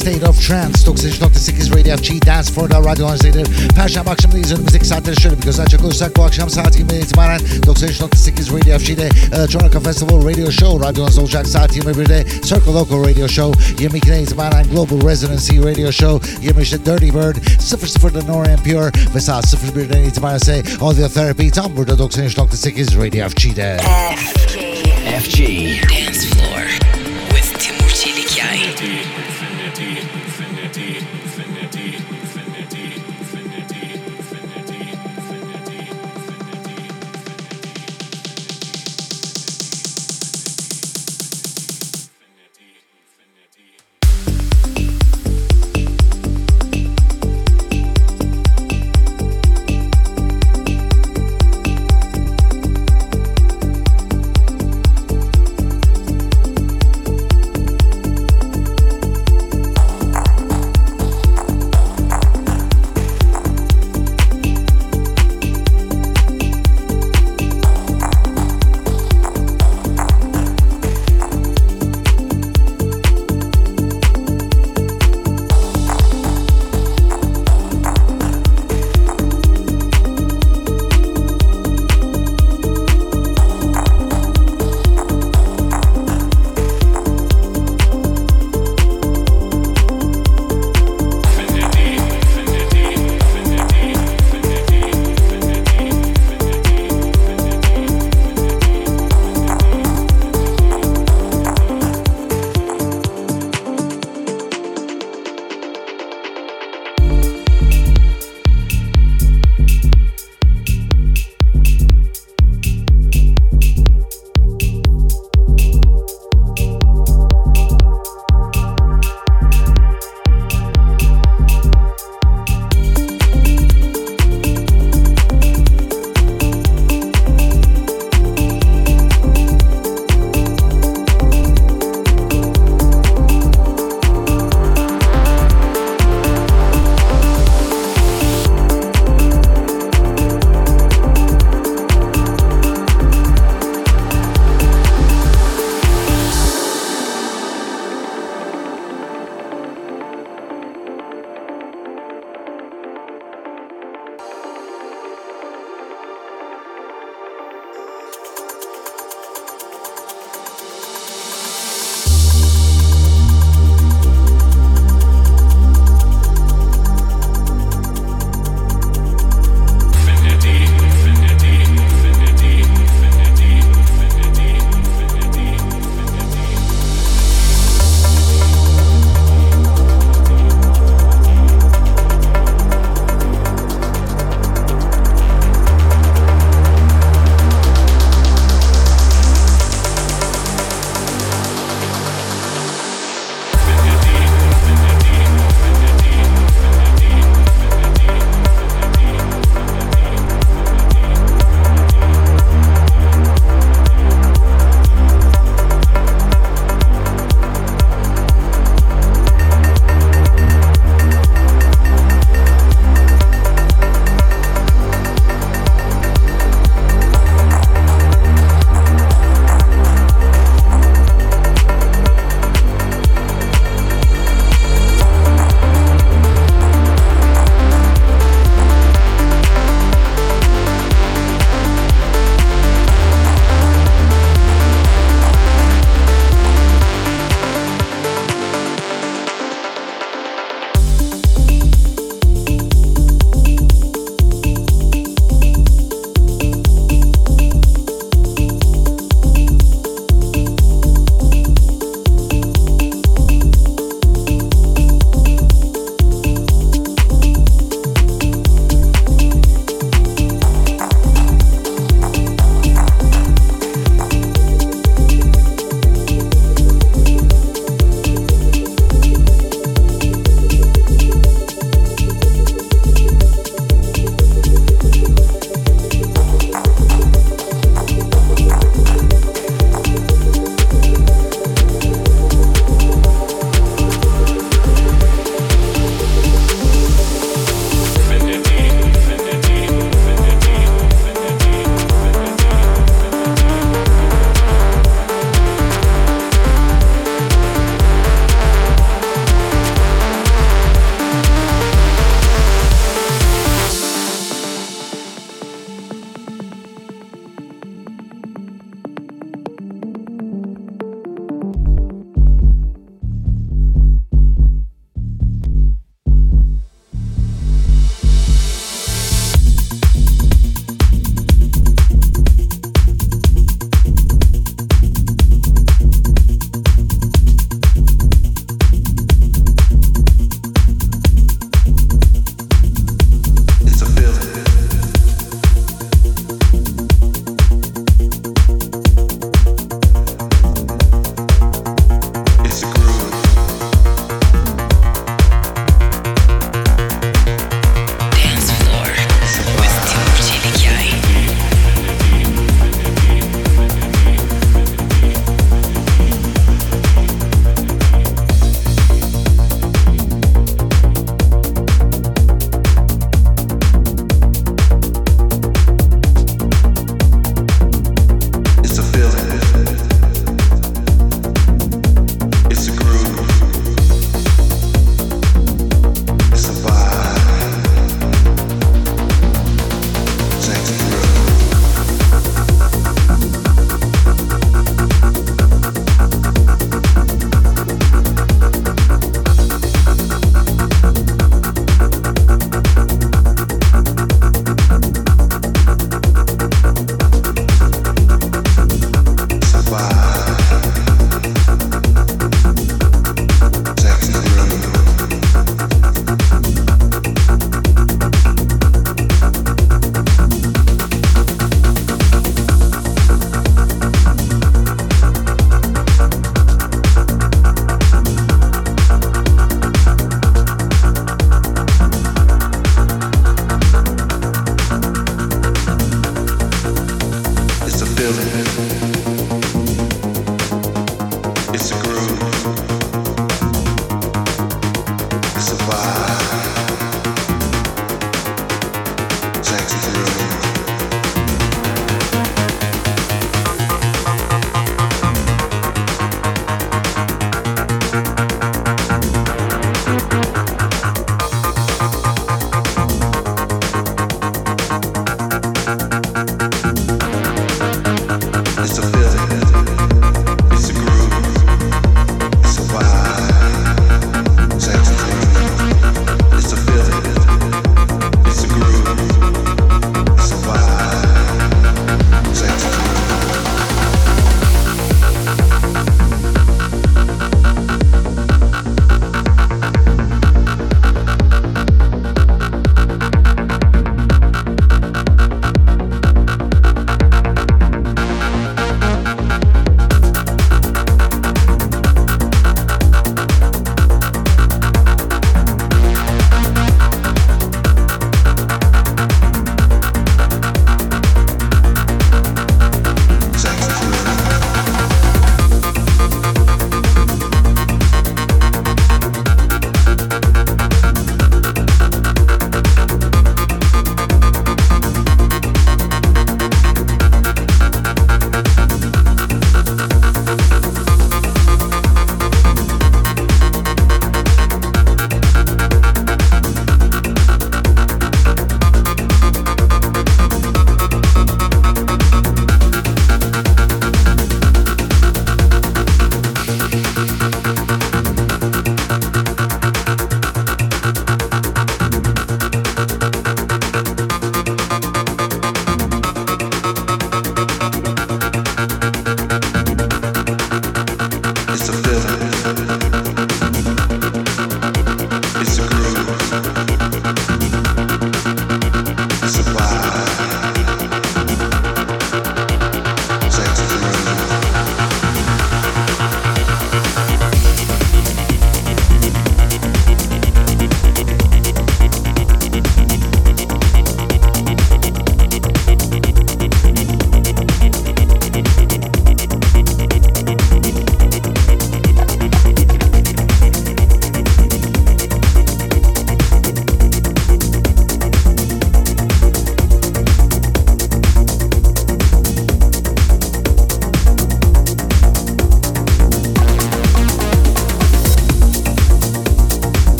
State of Trance 93.8 Radio FG Dance for the Radyo Anzeydir. Perşembe akşamındayız önümüzdeki saatleri şöyle bir göz açacak olursak bu akşam saat 20'den itibaren 93.8 Radio FG'de Electronica uh, Festival Radio Show radyonuzda olacak saat 21'de Circle Local Radio Show 22'den itibaren Global Residency Radio Show 23'te Dirty Bird 00'da Nora and Pure ve saat 01'den itibaren ise Audio Therapy tam burada 93.8 Radio FG'de. FG. FG. Dance Floor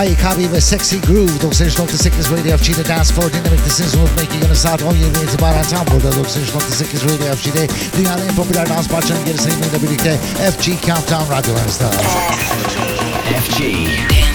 Vay Kabi ve Sexy Groove. 93.8 Radio. FG'de Dance Floor dinlemektesiniz. Unutmayın ki yarın saat 17 itibaren tam burada 93.8 Radio. FG'de dünyanın en popüler dans parçalarının geri sayımıyla birlikte FG Countdown radyolarınızda. FG. Dance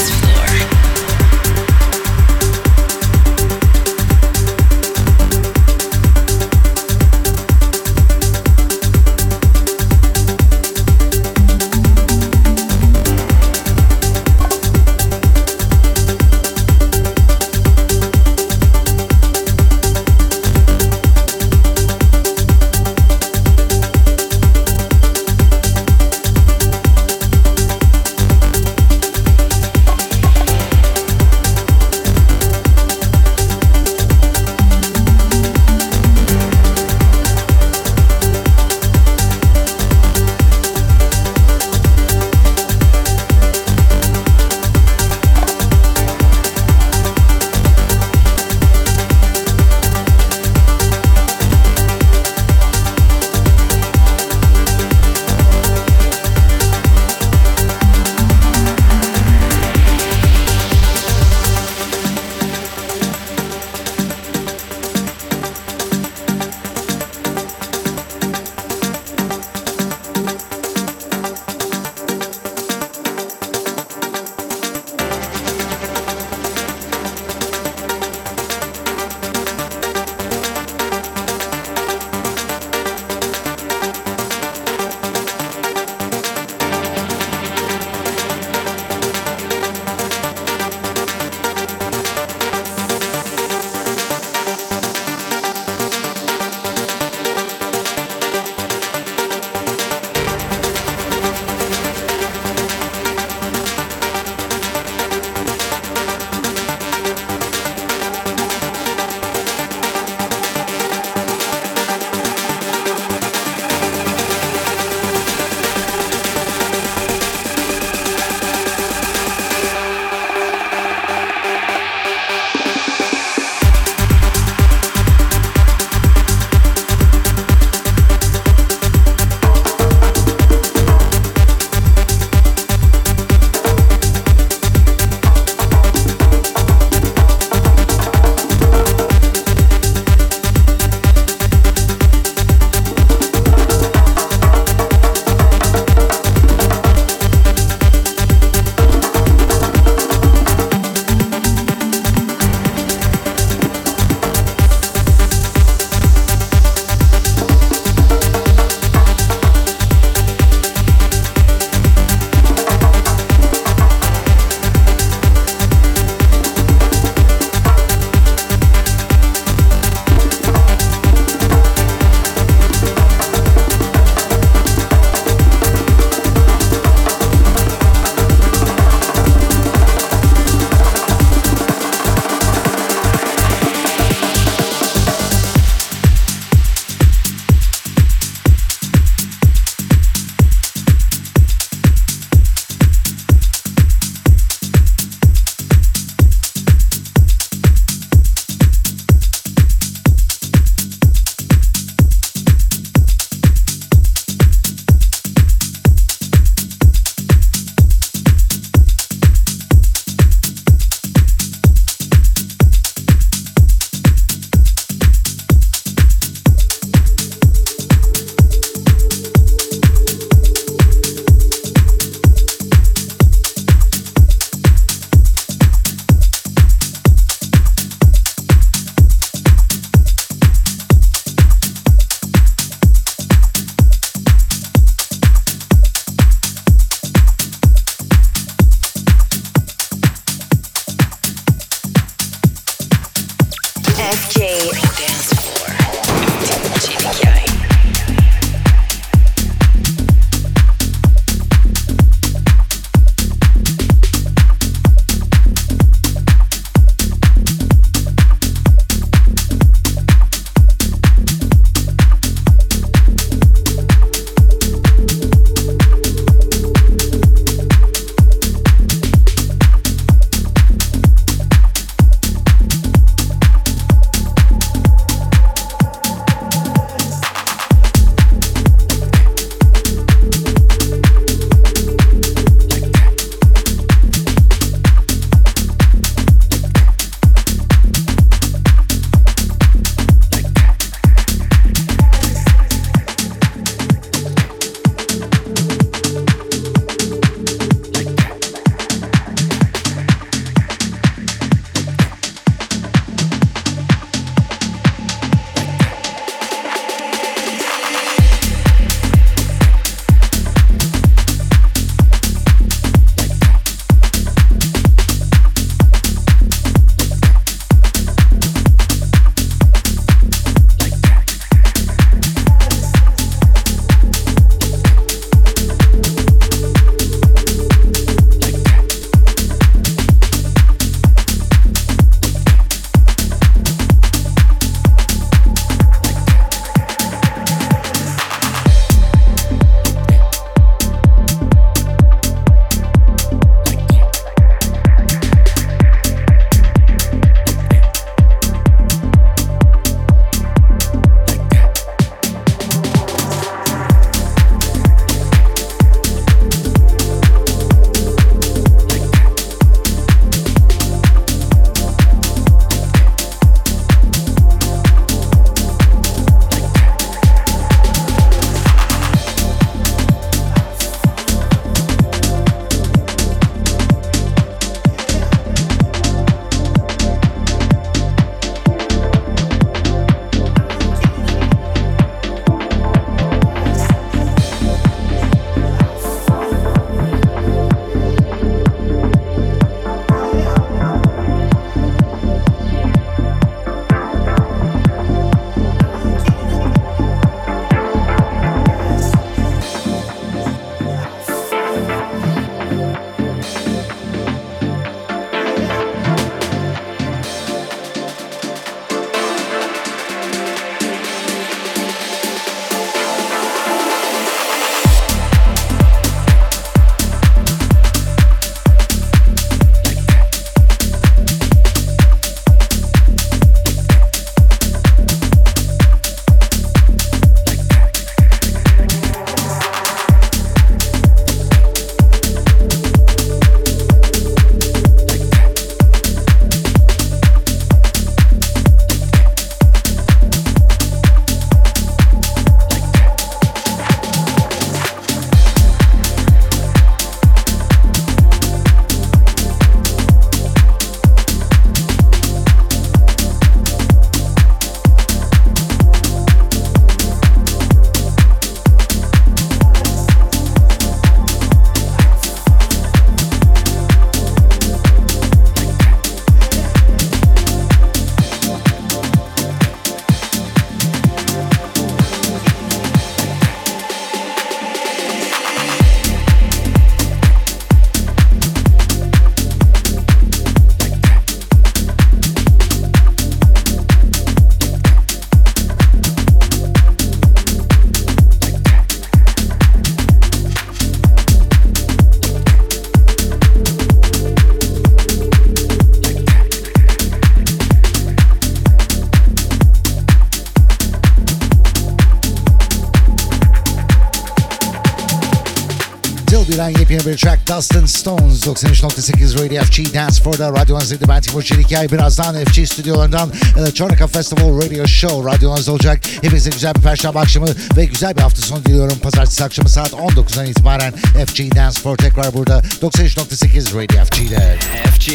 Mobilen yepyeni bir track Dustin Stones 93.8 Radio FG Dance Floor'da Radyo Anzı'ydı ben Timur Çelikay birazdan FG stüdyolarından Electronica Festival Radio Show Radyo Anzı olacak hepinize güzel bir perşembe akşamı ve güzel bir hafta sonu diliyorum pazartesi akşamı saat 19'dan itibaren FG Dance Floor tekrar burada 93.8 Radio FG'de FG.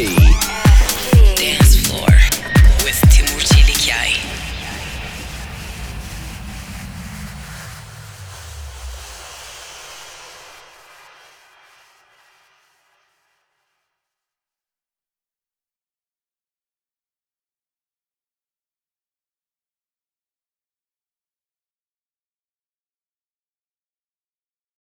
Dance floor.